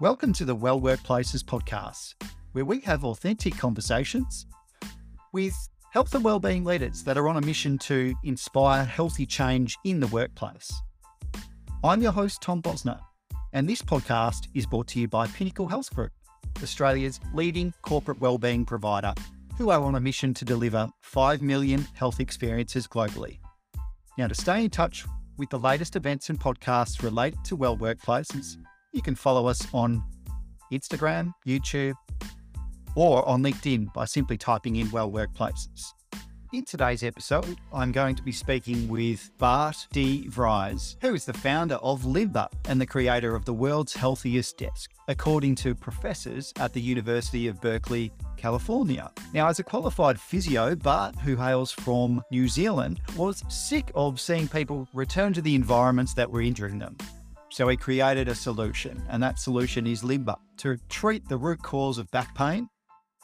Welcome to the Well Workplaces podcast, where we have authentic conversations with health and wellbeing leaders that are on a mission to inspire healthy change in the workplace. I'm your host, Tom Bosner, and this podcast is brought to you by Pinnacle Health Group, Australia's leading corporate wellbeing provider, who are on a mission to deliver 5 million health experiences globally. Now, to stay in touch with the latest events and podcasts related to well workplaces, you can follow us on Instagram, YouTube, or on LinkedIn by simply typing in Well Workplaces. In today's episode, I'm going to be speaking with Bart de Vries, who is the founder of Limber and the creator of the world's healthiest desk, according to professors at the University of Berkeley, California. Now, as a qualified physio, Bart, who hails from New Zealand, was sick of seeing people return to the environments that were injuring them. So he created a solution, and that solution is Limber to treat the root cause of back pain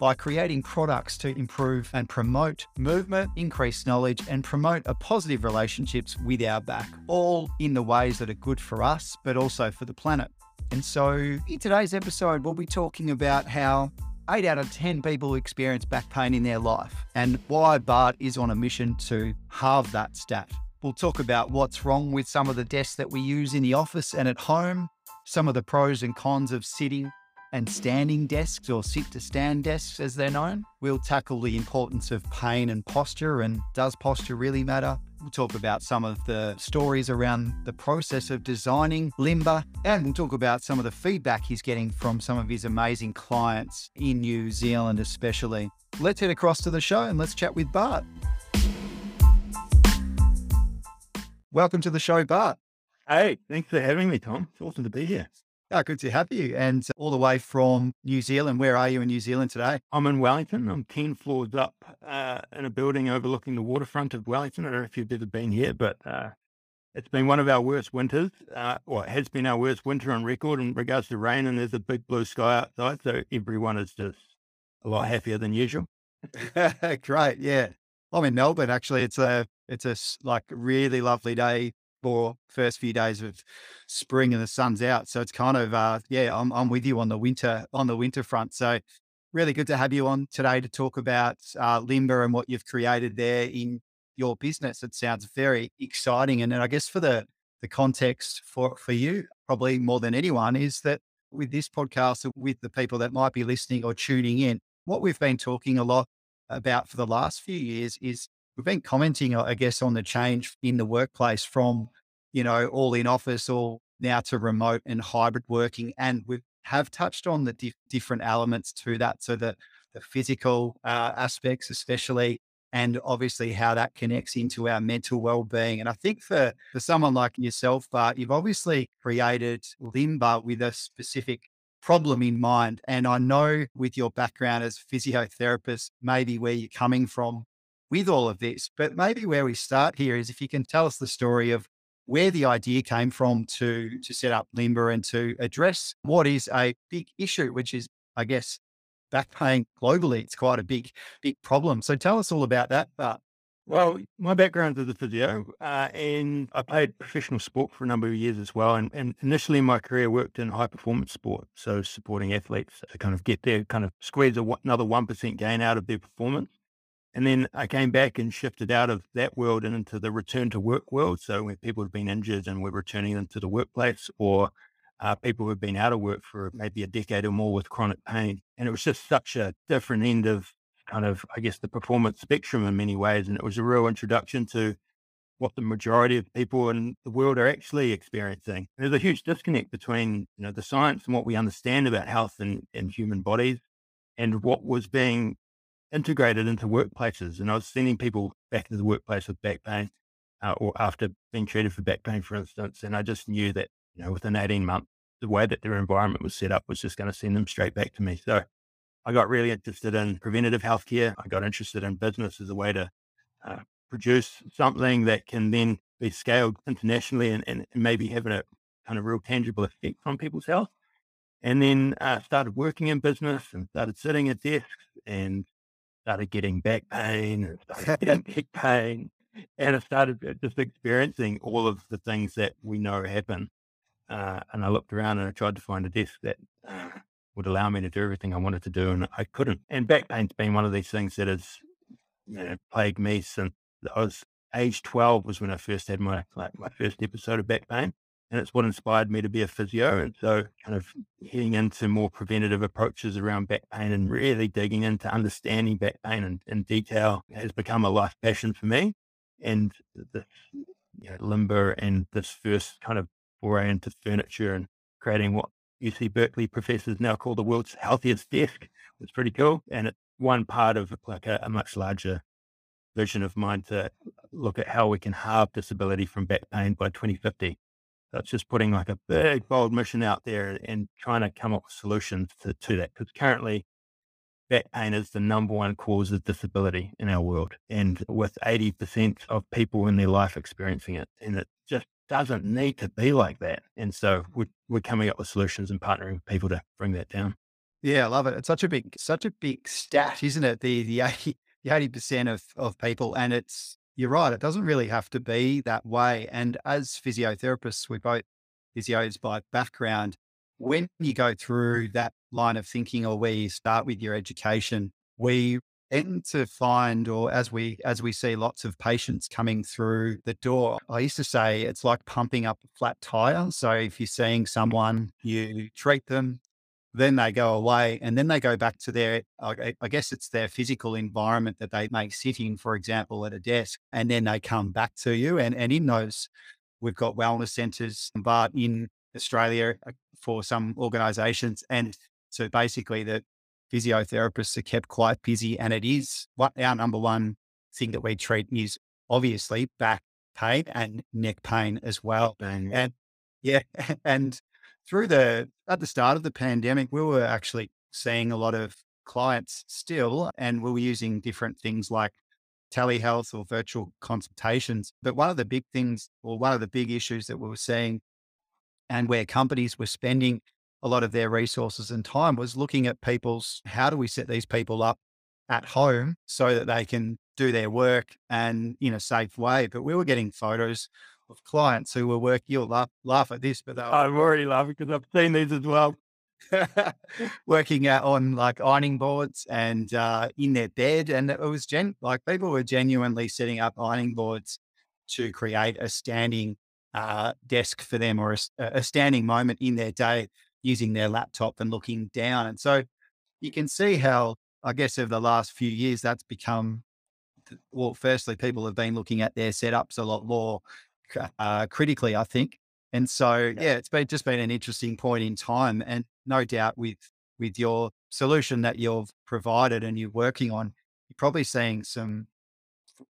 by creating products to improve and promote movement, increase knowledge, and promote a positive relationships with our back, all in the ways that are good for us, but also for the planet. And so, in today's episode, we'll be talking about how eight out of 10 people experience back pain in their life and why Bart is on a mission to halve that stat. We'll talk about what's wrong with some of the desks that we use in the office and at home, some of the pros and cons of sitting and standing desks or sit to stand desks as they're known. We'll tackle the importance of pain and posture and does posture really matter? We'll talk about some of the stories around the process of designing Limber and we'll talk about some of the feedback he's getting from some of his amazing clients in New Zealand, especially. Let's head across to the show and let's chat with Bart. Welcome to the show, Bart. Hey, thanks for having me, Tom. It's awesome to be here. Oh, good to have you. And all the way from New Zealand. Where are you in New Zealand today? I'm in Wellington. I'm 10 floors up uh, in a building overlooking the waterfront of Wellington. I don't know if you've ever been here, but uh, it's been one of our worst winters, uh, or it has been our worst winter on record in regards to rain. And there's a big blue sky outside. So everyone is just a lot happier than usual. Great. Yeah. I'm in Melbourne, actually. It's a, it's a like really lovely day for first few days of spring and the sun's out. So it's kind of uh, yeah, I'm I'm with you on the winter on the winter front. So really good to have you on today to talk about uh, Limber and what you've created there in your business. It sounds very exciting, and, and I guess for the the context for for you, probably more than anyone, is that with this podcast, with the people that might be listening or tuning in, what we've been talking a lot about for the last few years is we've been commenting, I guess, on the change in the workplace from, you know, all in office all now to remote and hybrid working. And we have touched on the dif- different elements to that. So the, the physical uh, aspects, especially, and obviously how that connects into our mental well-being. And I think for, for someone like yourself, Bart, you've obviously created Limber with a specific problem in mind. And I know with your background as physiotherapist, maybe where you're coming from with all of this. But maybe where we start here is if you can tell us the story of where the idea came from to to set up Limber and to address what is a big issue, which is, I guess, back pain globally. It's quite a big, big problem. So tell us all about that. But well, my background is a physio, uh, and I played professional sport for a number of years as well. And, and initially, in my career worked in high performance sport, so supporting athletes to kind of get their kind of squeeze another one percent gain out of their performance. And then I came back and shifted out of that world and into the return to work world. So people have been injured and we're returning into the workplace, or uh, people who've been out of work for maybe a decade or more with chronic pain. And it was just such a different end of kind of, I guess, the performance spectrum in many ways. And it was a real introduction to what the majority of people in the world are actually experiencing. There's a huge disconnect between, you know, the science and what we understand about health and, and human bodies and what was being integrated into workplaces. And I was sending people back to the workplace with back pain uh, or after being treated for back pain, for instance. And I just knew that, you know, within 18 months, the way that their environment was set up was just going to send them straight back to me. So I got really interested in preventative healthcare. I got interested in business as a way to uh, produce something that can then be scaled internationally and, and maybe having a kind of real tangible effect on people's health. And then uh, started working in business and started sitting at desks and started getting back pain and started getting neck pain. And I started uh, just experiencing all of the things that we know happen. Uh, and I looked around and I tried to find a desk that uh, would allow me to do everything I wanted to do, and I couldn't. And back pain's been one of these things that has you know, plagued me since I was age 12 was when I first had my like my first episode of back pain. And it's what inspired me to be a physio. And so kind of heading into more preventative approaches around back pain and really digging into understanding back pain in, in detail has become a life passion for me. And the you know, limber and this first kind of foray into furniture and creating what UC Berkeley professors now call the world's healthiest desk It's pretty cool. And it's one part of like a, a much larger vision of mine to look at how we can halve disability from back pain by 2050. So it's just putting like a big, bold mission out there and trying to come up with solutions to, to that. Because currently, back pain is the number one cause of disability in our world. And with 80% of people in their life experiencing it, and it just doesn't need to be like that. And so we're, we're coming up with solutions and partnering with people to bring that down. Yeah, I love it. It's such a big, such a big stat, isn't it? The the 80, the 80% of, of people. And it's, you're right, it doesn't really have to be that way. And as physiotherapists, we both physios by background, when you go through that line of thinking or where you start with your education, we to find, or as we as we see lots of patients coming through the door, I used to say it's like pumping up a flat tire. So if you're seeing someone, you treat them, then they go away and then they go back to their I, guess it's their physical environment that they may sit in for example at a desk and then they come back to you and and in those we've got wellness centers but in australia uh, for some organizations and so basically the physiotherapists are kept quite busy and it is what our number one thing that we treat is obviously back pain and neck pain as well and yeah and through the at the start of the pandemic, we were actually seeing a lot of clients still, and we were using different things like telehealth or virtual consultations. But one of the big things, or one of the big issues that we were seeing, and where companies were spending a lot of their resources and time, was looking at people's how do we set these people up at home so that they can do their work and in a safe way. But we were getting photos of clients who were working. You'll laugh, laugh at this, but I'm already laughing because I've seen these as well. working out on like ironing boards and uh, in their bed, and it was gen like people were genuinely setting up ironing boards to create a standing uh, desk for them or a, a standing moment in their day using their laptop and looking down. And so you can see how, I guess, over the last few years, that's become well, firstly, people have been looking at their setups a lot more uh, critically, I think. And so, yeah. yeah, it's been just been an interesting point in time, and no doubt with with your solution that you've provided and you're working on, you're probably seeing some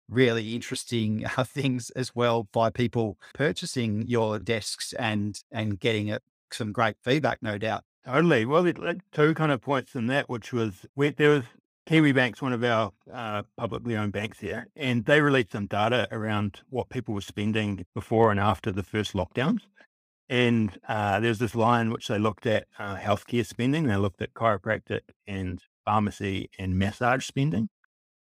really interesting uh, things as well by people purchasing your desks and and getting it, some great feedback, no doubt. Totally. Well, it, two kind of points in that, which was where there was Kiwibank's one of our uh, publicly owned banks here, and they released some data around what people were spending before and after the first lockdowns. And uh, there's this line which they looked at uh, healthcare spending. They looked at chiropractic and pharmacy and massage spending.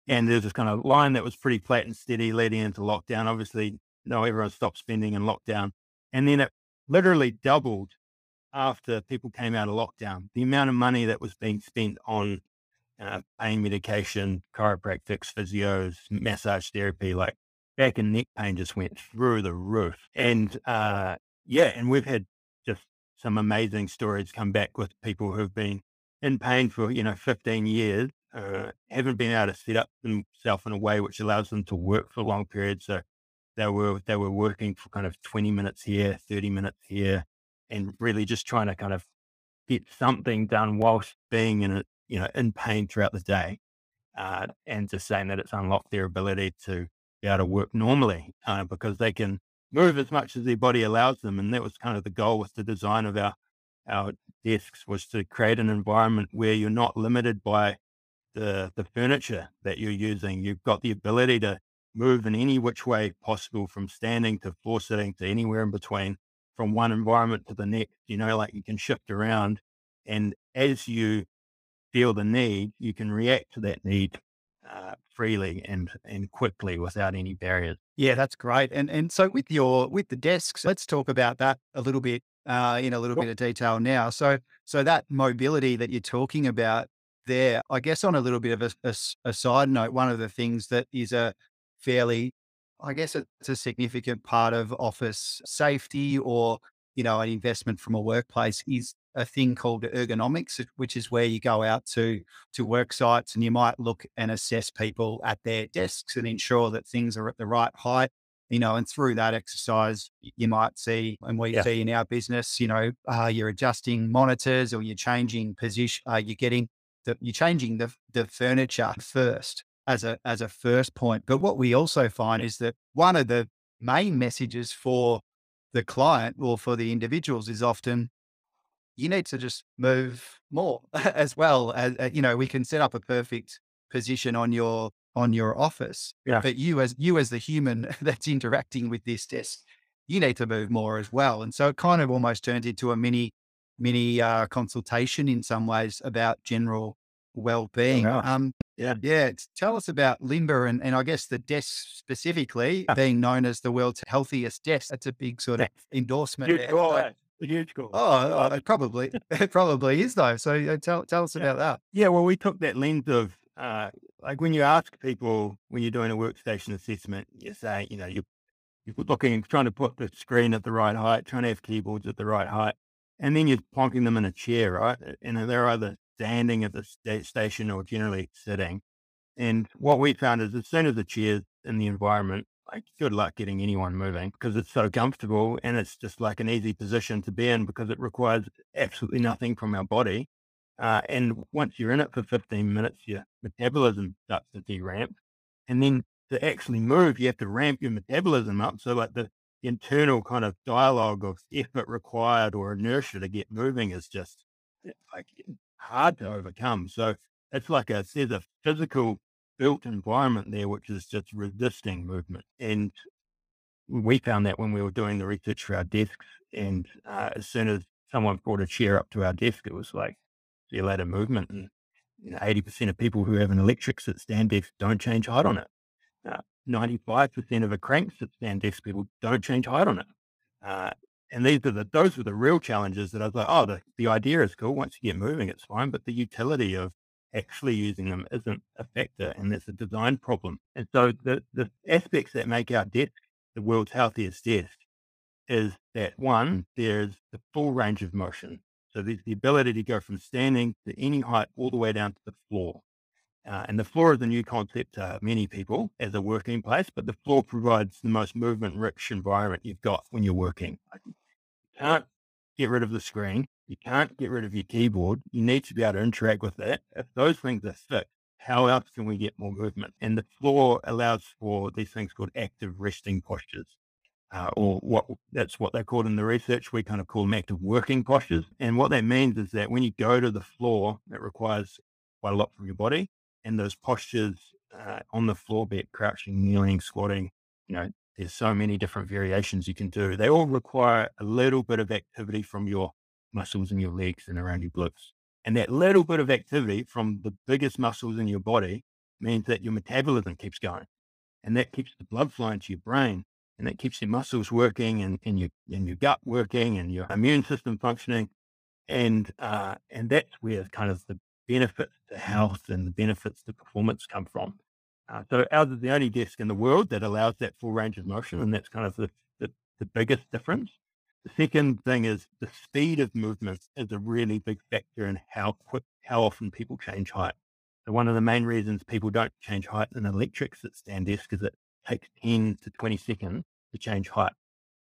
And there's this kind of line that was pretty flat and steady leading into lockdown. Obviously, no, everyone stopped spending in lockdown. And then it literally doubled after people came out of lockdown. The amount of money that was being spent on uh, pain medication, chiropractics, physios, massage therapy, like back and neck pain just went through the roof. And uh, yeah, and we've had just some amazing stories come back with people who've been in pain for, you know, 15 years, uh, haven't been able to set up themselves in a way which allows them to work for long periods. So they were, they were working for kind of 20 minutes here, 30 minutes here, and really just trying to kind of get something done whilst being in a, you know, in pain throughout the day. Uh, and just saying that it's unlocked their ability to be able to work normally uh, because they can move as much as their body allows them. And that was kind of the goal with the design of our, our desks was to create an environment where you're not limited by the, the furniture that you're using. You've got the ability to move in any which way possible from standing to floor sitting to anywhere in between from one environment to the next, you know, like you can shift around. And as you feel the need, you can react to that need uh, freely and and quickly without any barriers. Yeah, that's great. And and so with your with the desks, let's talk about that a little bit uh, in a little bit of detail now. So, so that mobility that you're talking about there, I guess, on a little bit of a, a, a side note, one of the things that is a fairly, I guess, it's a significant part of office safety or you know an investment from a workplace is a thing called ergonomics, which is where you go out to to work sites and you might look and assess people at their desks and ensure that things are at the right height you know, and through that exercise, you might see, and we yeah. see in our business, you know, uh, you're adjusting monitors or you're changing position, uh, you're getting the, you're changing the, the furniture first as a, as a first point. But what we also find is that one of the main messages for the client or for the individuals is often, you need to just move more as well as, uh, you know, we can set up a perfect position on your on your office. Yeah. But you as you as the human that's interacting with this desk, you need to move more as well. And so it kind of almost turns into a mini mini uh, consultation in some ways about general well-being. Yeah. Um, yeah. Yeah. Tell us about Limber and, and I guess the desk specifically being known as the world's healthiest desk. That's a big sort of endorsement. Huge call, a huge call. Oh, it probably, it probably is though. So uh, tell, tell us yeah. about that. Yeah. Well, we took that lens of uh, like when you ask people when you're doing a workstation assessment, you say, you know, you're, you're looking, trying to put the screen at the right height, trying to have keyboards at the right height, and then you're plonking them in a chair, right? And they're either standing at the sta- station or generally sitting. And what we found is as soon as the chair's in the environment, like good luck getting anyone moving because it's so comfortable and it's just like an easy position to be in because it requires absolutely nothing from our body. Uh, and once you're in it for 15 minutes, your metabolism starts to deramp. And then to actually move, you have to ramp your metabolism up. So like the internal kind of dialogue of effort required or inertia to get moving is just like hard to overcome. So it's like a, there's a physical built environment there, which is just resisting movement. And we found that when we were doing the research for our desks and uh, as soon as someone brought a chair up to our desk, it was like, see of movement. And you know, 80% of people who have an electric sit stand desk don't change height on it. Uh, 95% of a crank sit stand desk people don't change height on it. Uh, and these are the, those are the real challenges that I was like, oh, the, the idea is cool. Once you get moving, it's fine. But the utility of actually using them isn't a factor. And that's a design problem. And so the, the aspects that make our desk the world's healthiest desk is that one, there's the full range of motion. So there's the ability to go from standing to any height all the way down to the floor. Uh, and the floor is a new concept to many people as a working place, but the floor provides the most movement rich environment you've got when you're working. Can't get rid of the screen. You can't get rid of your keyboard. You need to be able to interact with that. If those things are fixed, how else can we get more movement? And the floor allows for these things called active resting postures uh, or what that's what they're called in the research. We kind of call them active working postures. And what that means is that when you go to the floor, it requires quite a lot from your body. And those postures uh, on the floor, be it crouching, kneeling, squatting, you know, there's so many different variations you can do. They all require a little bit of activity from your muscles in your legs and around your glutes. And that little bit of activity from the biggest muscles in your body means that your metabolism keeps going. And that keeps the blood flowing to your brain and that keeps your muscles working and, and your and your gut working and your immune system functioning. And uh, and that's where kind of the benefits to health and the benefits to performance come from. Uh, so ours is the only desk in the world that allows that full range of motion, and that's kind of the, the, the biggest difference. The second thing is the speed of movement is a really big factor in how quick, how often people change height. So one of the main reasons people don't change height in electric sit stand desk is it takes 10 to 20 seconds to change height.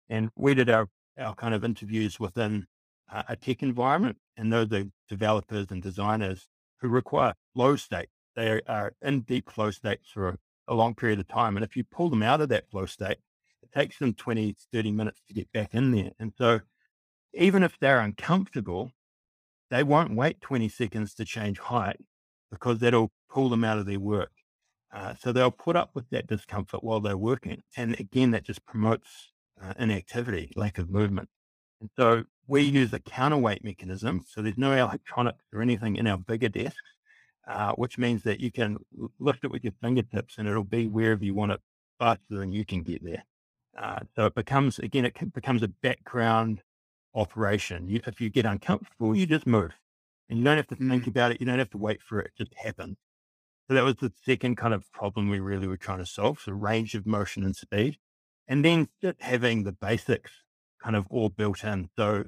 And we did our, our kind of interviews within uh, a tech environment, and those are developers and designers who require low state. They are in deep flow states for a, long period of time. And if you pull them out of that flow state, it takes them 20, 30 minutes to get back in there. And so even if they're uncomfortable, they won't wait 20 seconds to change height because that'll pull them out of their work. Uh, so they'll put up with that discomfort while they're working. And again, that just promotes uh, inactivity, lack of movement. And so we use a counterweight mechanism. So there's no electronics or anything in our bigger desks, uh, which means that you can lift it with your fingertips and it'll be wherever you want it faster than you can get there. Uh, so it becomes, again, it becomes a background operation. You, if you get uncomfortable, you just move and you don't have to think Mm. about it. You don't have to wait for it. It just happens. So that was the second kind of problem we really were trying to solve. So range of motion and speed. And then just having the basics kind of all built in. So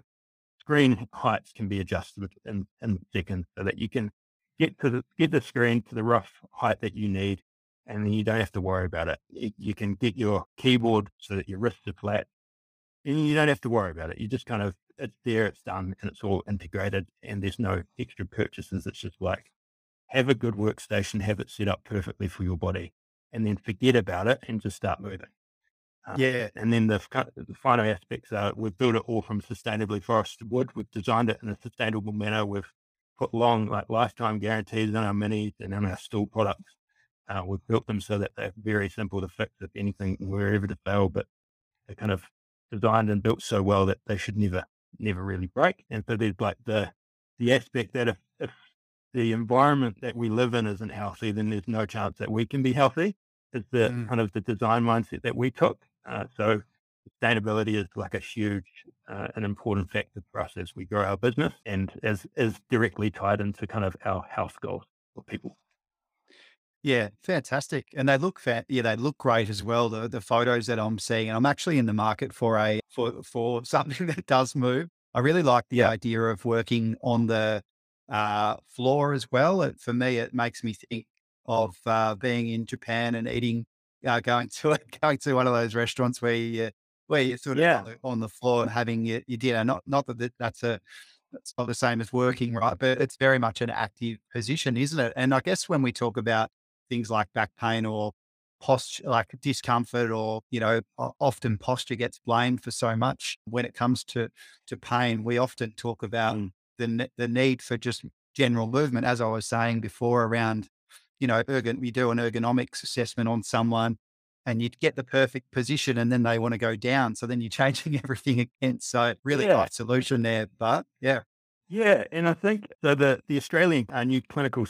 screen heights can be adjusted in, in seconds so that you can get to the, get the screen to the rough height that you need. And then you don't have to worry about it. You, you can get your keyboard so that your wrists are flat and you don't have to worry about it. You just kind of, it's there, it's done, and it's all integrated, and there's no extra purchases. It's just like have a good workstation, have it set up perfectly for your body, and then forget about it and just start moving. Uh, Yeah. And then the, the final aspects are we've built it all from sustainably forested wood. We've designed it in a sustainable manner. We've put long, like lifetime guarantees on our minis and on our stool products. Uh, we've built them so that they're very simple to fix if anything were ever to fail, but they're kind of designed and built so well that they should never, never really break. And so there's like the, the aspect that if, if the environment that we live in isn't healthy, then there's no chance that we can be healthy. It's the Mm. kind of the design mindset that we took. Uh, so sustainability is like a huge, uh, an important factor for us as we grow our business and as is directly tied into kind of our health goals for people. Yeah, fantastic. And they look fa- yeah, they look great as well. The the photos that I'm seeing, and I'm actually in the market for a for for something that does move. I really like the Yeah. idea of working on the uh, floor as well. It, for me, it makes me think of uh, being in Japan and eating, uh, going to going to one of those restaurants where you where you're sort of Yeah. on the, on the floor and having your, your dinner. Not not that that- that's a that's not the same as working, right? But it's very much an active position, isn't it? And I guess when we talk about things like back pain or posture, like discomfort, or you know, often posture gets blamed for so much when it comes to to pain. We often talk about Mm. the the need for just general movement, as I was saying before, around you know, ergon. We do an ergonomics assessment on someone. And you'd get the perfect position, and then they want to go down. So then you're changing everything again. So really Yeah. nice solution there. But yeah, Yeah, and I think so. The the Australian uh, new clinical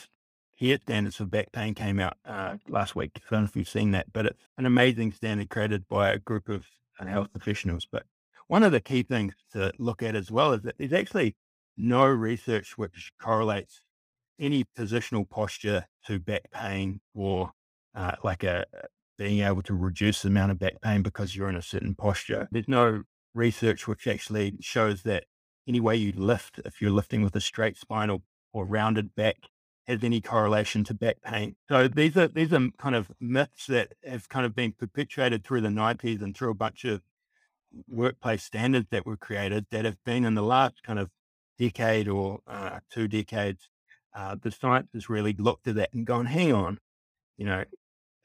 care standards for back pain came out uh, last week. I don't know if you've seen that, but it's an amazing standard created by a group of uh, health professionals. But one of the key things to look at as well is that there's actually no research which correlates any positional posture to back pain or uh, like a being able to reduce the amount of back pain because you're in a certain posture. There's no research which actually shows that any way you lift, if you're lifting with a straight spine or, or rounded back, has any correlation to back pain. So these are these are kind of myths that have kind of been perpetuated through the 90s and through a bunch of workplace standards that were created that have been in the last kind of decade or uh, two decades. Uh, the science has really looked at that and gone, hang on, you know,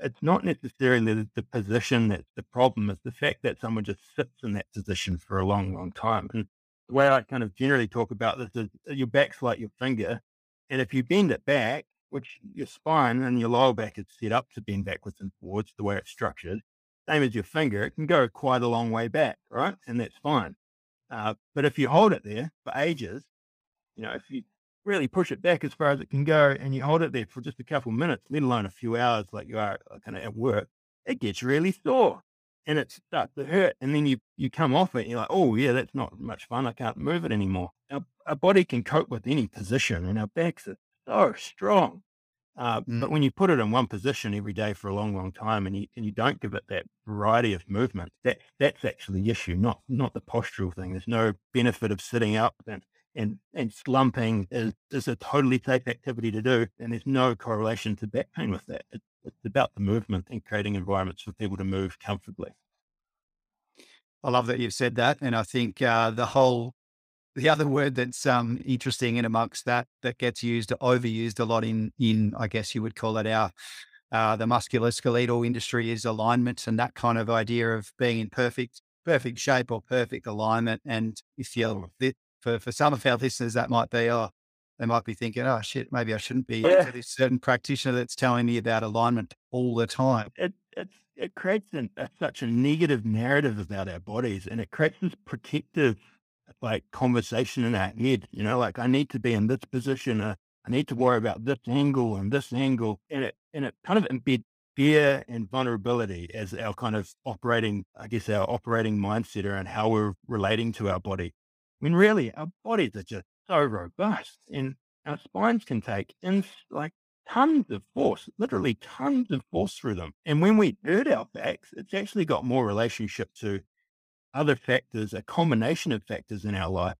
it's not necessarily the, the position that's the problem. It's the fact that someone just sits in that position for a long, long time. And the way I kind of generally talk about this is uh, your back's like your finger. And if you bend it back, which your spine and your lower back is set up to bend backwards and forwards, the way it's structured, same as your finger, it can go quite a long way back, right? And that's fine. Uh, but if you hold it there for ages, you know, if you really push it back as far as it can go and you hold it there for just a couple of minutes, let alone a few hours like you are kind of at work, it gets really sore and it starts to hurt. And then you, you come off it and you're like, oh, yeah, that's not much fun. I can't move it anymore. Our, our body can cope with any position and our backs are so strong. Uh, Mm. But when you put it in one position every day for a long, long time, and you and you don't give it that variety of movement, that that's actually the issue, not not the postural thing. There's no benefit of sitting up and and and slumping is is a totally safe activity to do, and there's no correlation to back pain with that. It's, it's about the movement and creating environments for people to move comfortably. I love that you've said that, and I think uh, the whole the other word that's um, interesting in amongst that that gets used or overused a lot in in I guess you would call it our uh, the musculoskeletal industry is alignment and that kind of idea of being in perfect perfect shape or perfect alignment. And if you're for for some of our listeners, that might be oh they might be thinking oh shit maybe I shouldn't be Yeah. to this certain practitioner that's telling me about alignment all the time. it it's it creates an, a, such a negative narrative about our bodies, and it creates this protective like conversation in our head. You know, like I need to be in this position. Uh, I need to worry about this angle and this angle, and it and it kind of embed fear and vulnerability as our kind of operating, I guess, our operating mindset around how we're relating to our body. When really our bodies are just so robust and our spines can take in like tons of force, literally tons of force through them. And when we hurt our backs, it's actually got more relationship to other factors, a combination of factors in our life,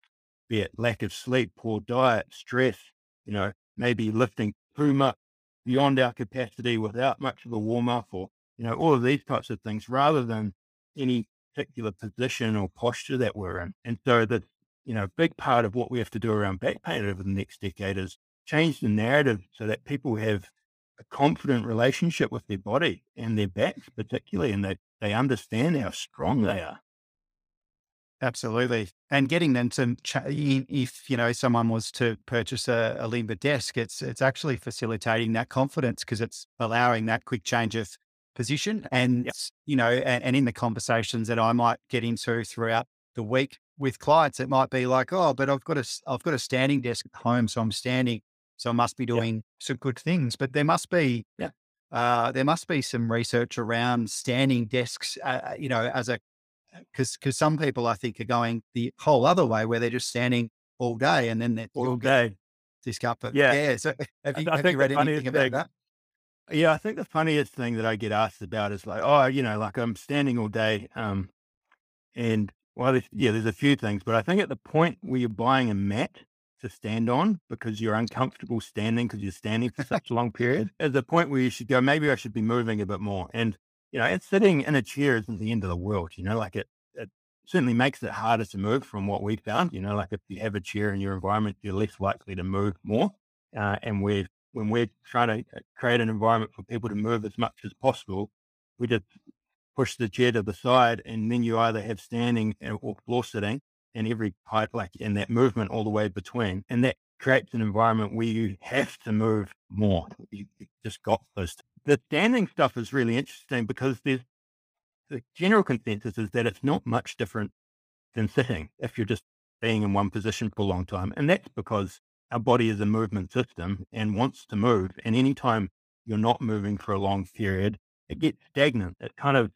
be it lack of sleep, poor diet, stress, you know, maybe lifting too much beyond our capacity without much of a warm up or, you know, all of these types of things rather than any particular position or posture that we're in. And so the, you know, a big part of what we have to do around back pain over the next decade is change the narrative so that people have a confident relationship with their body and their backs particularly, and they, they understand how strong they are. Absolutely. And getting them to, if, you know, someone was to purchase a, a Limber desk, it's, it's actually facilitating that confidence because it's allowing that quick change of position. And, yep. you know, and, and in the conversations that I might get into throughout the week with clients, it might be like, oh, but I've got a, I've got a standing desk at home. So I'm standing. So I must be doing yep. some good things, but there must be, yeah. Uh, there must be some research around standing desks, uh, you know, as a because because some people I think are going the whole other way where they're just standing all day and then they're all day discomfort. Yeah. yeah. So have you, I have you read anything about thing, that? Yeah, I think the funniest thing that I get asked about is like, oh, you know, like I'm standing all day, um, and well, there's, yeah, there's a few things, but I think at the point where you're buying a mat to stand on because you're uncomfortable standing because you're standing for such a long period, is the point where you should go, maybe I should be moving a bit more. And you know, and sitting in a chair isn't the end of the world. You know, like it, it certainly makes it harder to move from what we found. You know, like if you have a chair in your environment, you're less likely to move more. Uh, and we're, when we're trying to uh, create an environment for people to move as much as possible, we just push the chair to the side and then you either have standing or floor sitting and every height, like in that movement all the way between. And that creates an environment where you have to move more. You, you just got those the standing stuff is really interesting because there's the general consensus is that it's not much different than sitting if you're just being in one position for a long time. And that's because our body is a movement system and wants to move. And anytime you're not moving for a long period, it gets stagnant. It kind of,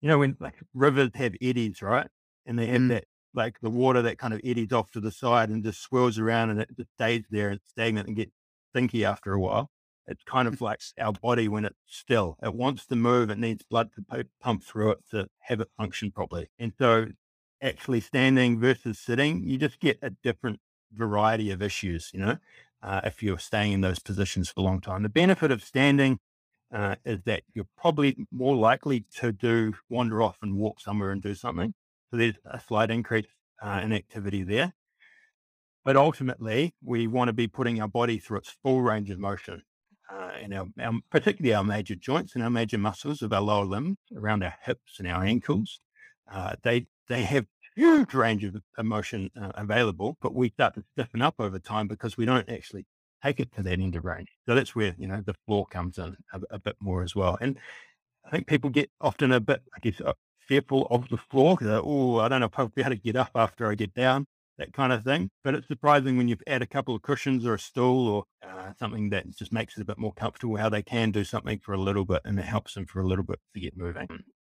you know, when like rivers have eddies, right? And they have mm. that, like the water that kind of eddies off to the side and just swirls around and it just stays there and stagnant and gets stinky after a while. It's kind of like our body when it's still. It wants to move. It needs blood to pump through it to have it function properly. And so, actually standing versus sitting, you just get a different variety of issues. You know, uh, if you're staying in those positions for a long time, the benefit of standing uh, is that you're probably more likely to do wander off and walk somewhere and do something. So there's a slight increase uh, in activity there. But ultimately, we want to be putting our body through its full range of motion uh, and our, our, particularly our major joints and our major muscles of our lower limbs around our hips and our ankles. Uh, they they have huge range of emotion uh, available, but we start to stiffen up over time because we don't actually take it to that end of range. So that's where you know the floor comes in a, a bit more as well. And I think people get often a bit, I guess, uh, fearful of the floor because oh, I don't know if I'll be able to get up after I get down that kind of thing. But it's surprising when you add a couple of cushions or a stool or uh, something that just makes it a bit more comfortable, how they can do something for a little bit and it helps them for a little bit to get moving.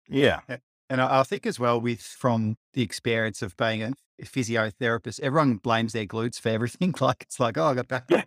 Yeah. And I think as well with from the experience of being a physiotherapist, everyone blames their glutes for everything. Like it's like, oh, I got back. Yeah.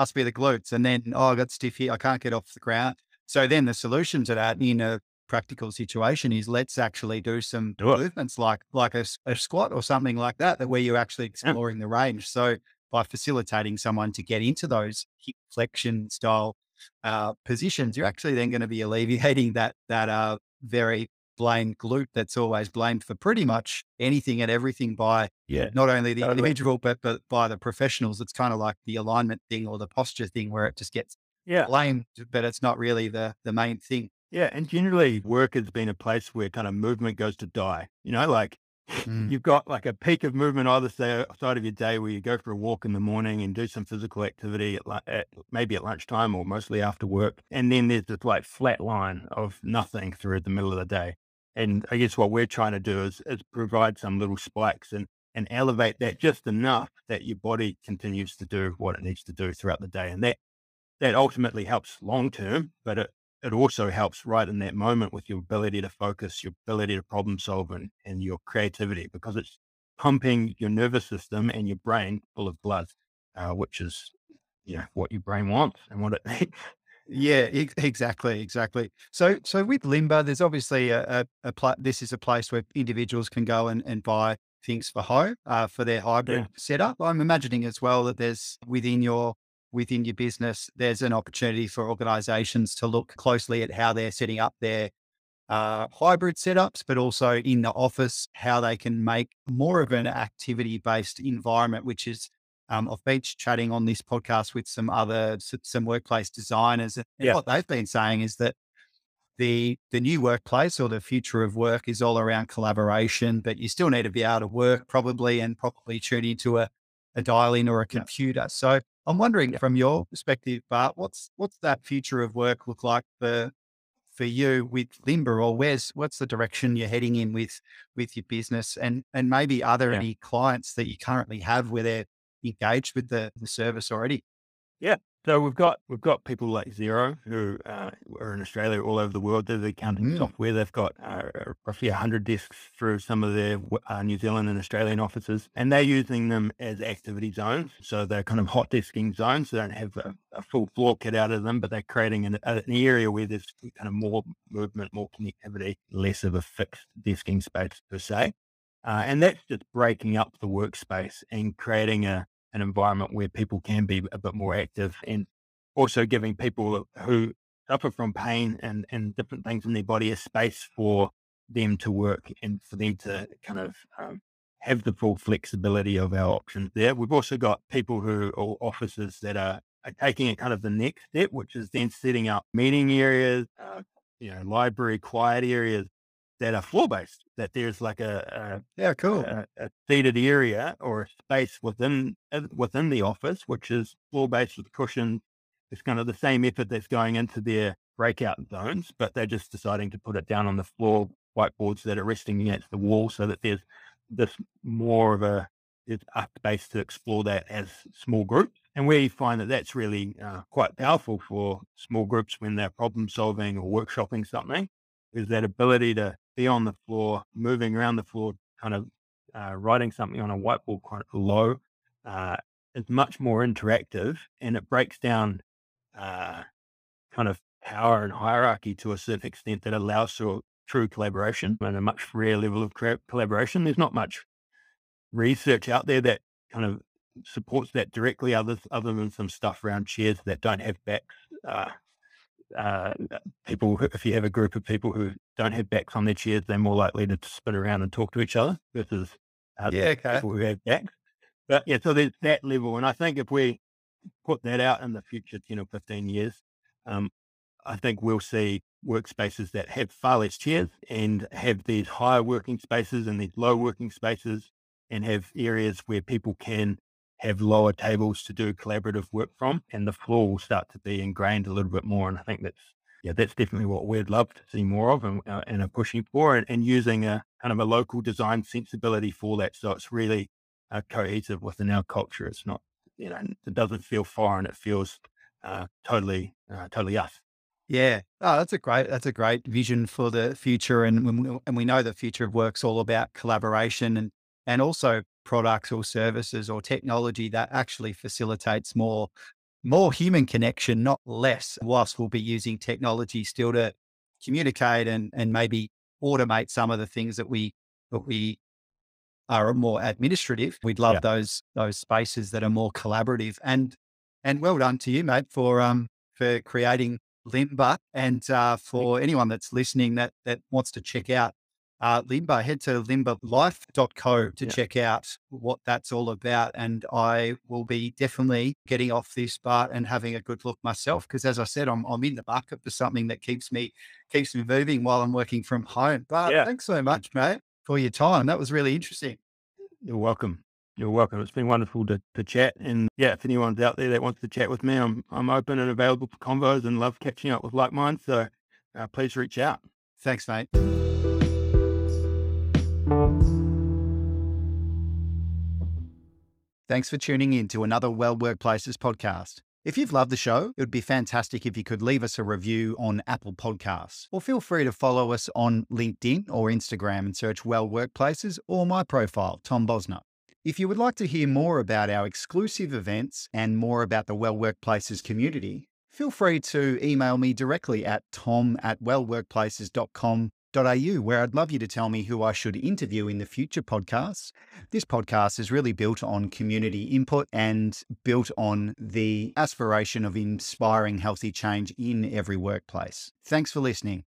Must be the glutes. And then, oh, I got stiff here. I can't get off the ground. So then the solution to that in a practical situation is let's actually do some do movements like like a, a, squat or something like that, that where you're actually exploring yeah. the range. So by facilitating someone to get into those hip flexion style uh, positions, you're actually then going to be alleviating that that uh, very blamed glute that's always blamed for pretty much anything and everything by yeah. not only the totally. individual but but by the professionals. It's kind of like the alignment thing or the posture thing where it just gets yeah. blamed, but it's not really the the main thing. Yeah, and generally work has been a place where kind of movement goes to die. You know, like mm. you've got like a peak of movement either side of your day where you go for a walk in the morning and do some physical activity at, at maybe at lunchtime or mostly after work, and then there's this like flat line of nothing through the middle of the day. And I guess what we're trying to do is, is provide some little spikes and and elevate that just enough that your body continues to do what it needs to do throughout the day, and that that ultimately helps long term, but it it also helps right in that moment with your ability to focus, your ability to problem solve and, and your creativity because it's pumping your nervous system and your brain full of blood, uh, which is you know what your brain wants and what it needs. Yeah, exactly, exactly. So, so with Limber, there's obviously a, a, a pla- this is a place where individuals can go and, and buy things for home uh, for their hybrid Yeah. setup. I'm imagining as well that there's within your within your business, there's an opportunity for organisations to look closely at how they're setting up their uh, hybrid setups, but also in the office, how they can make more of an activity based environment, which is um, I've been chatting on this podcast with some other some workplace designers, and Yeah. what they've been saying is that the the new workplace or the future of work is all around collaboration, but you still need to be able to work probably and probably tune into a, a dial in or a Yeah. computer. So I'm wondering Yeah. from your perspective, Bart, what's what's that future of work look like for for you with Limber or where's what's the direction you're heading in with with your business and and maybe are there Yeah. any clients that you currently have where they're engaged with the, the service already? Yeah. So we've got we've got people like Xero who uh, are in Australia, all over the world. They're the accounting Mm. software. They've got uh, roughly hundred desks through some of their uh, New Zealand and Australian offices, and they're using them as activity zones. So they're kind of hot desking zones. They don't have a, a full floor kit out of them, but they're creating an, an area where there's kind of more movement, more connectivity, less of a fixed desking space per se. Uh, and that's just breaking up the workspace and creating a an environment where people can be a bit more active and also giving people who suffer from pain and, and different things in their body a space for them to work and for them to kind of um, have the full flexibility of our options there. We've also got people who are offices that are, are taking it kind of the next step, which is then setting up meeting areas, uh, you know, library quiet areas that are floor based, that there's like a, Yeah, cool. a, a seated area or a space within uh, within the office, which is floor based with cushions. It's kind of the same effort that's going into their breakout zones, but they're just deciding to put it down on the floor, whiteboards that are resting against the wall, so that there's this more of a it's a space to explore that as small groups. And we find that that's really uh, quite powerful for small groups when they're problem solving or workshopping something, is that ability to be on the floor, moving around the floor, kind of uh, writing something on a whiteboard quite low, uh, is much more interactive and it breaks down uh, kind of power and hierarchy to a certain extent that allows for true collaboration and a much rare level of collaboration. There's not much research out there that kind of supports that directly, other other than some stuff around chairs that don't have backs. Uh, people, who- if you have a group of people who don't have backs on their chairs, they're more likely to spin around and talk to each other versus uh, Yeah, okay. people who have backs. But yeah, so there's that level, and I think if we put that out in the future, ten or fifteen years, um, I think we'll see workspaces that have far less chairs and have these higher working spaces and these low working spaces, and have areas where people can have lower tables to do collaborative work from, and the floor will start to be ingrained a little bit more. And I think that's yeah, that's definitely what we'd love to see more of, and, uh, and are pushing for, and, and using a kind of a local design sensibility for that, so it's really uh, cohesive within our culture. It's not you know it doesn't feel foreign; it feels uh, totally uh, totally us. Yeah. Oh, that's a great that's a great vision for the future, and and we know the future of work's all about collaboration and and also products or services or technology that actually facilitates more more human connection, not less. Whilst we'll be using technology still to communicate and and maybe automate some of the things that we that we are more administrative. We'd love Yeah. those those spaces that are more collaborative. And and well done to you, mate, for um for creating Limber. And uh, for anyone that's listening that that wants to check out uh, Limber, head to limbalife.co to Yeah. check out what that's all about. And I will be definitely getting off this part and having a good look myself. Because as I said, I'm I'm in the market for something that keeps me keeps me moving while I'm working from home. But Yeah. thanks so much, mate, for your time. That was really interesting. You're welcome. You're welcome. It's been wonderful to, to chat. And yeah, if anyone's out there that wants to chat with me, I'm I'm open and available for convos and love catching up with like minds. So uh, please reach out. Thanks, mate. Thanks for tuning in to another Well Workplaces podcast. If you've loved the show, it would be fantastic if you could leave us a review on Apple Podcasts, or feel free to follow us on LinkedIn or Instagram and search Well Workplaces or my profile, Tom Bosner. If you would like to hear more about our exclusive events and more about the Well Workplaces community, feel free to email me directly at tom at wellworkplaces.com au, where I'd love you to tell me who I should interview in the future podcasts. This podcast is really built on community input and built on the aspiration of inspiring healthy change in every workplace. Thanks for listening.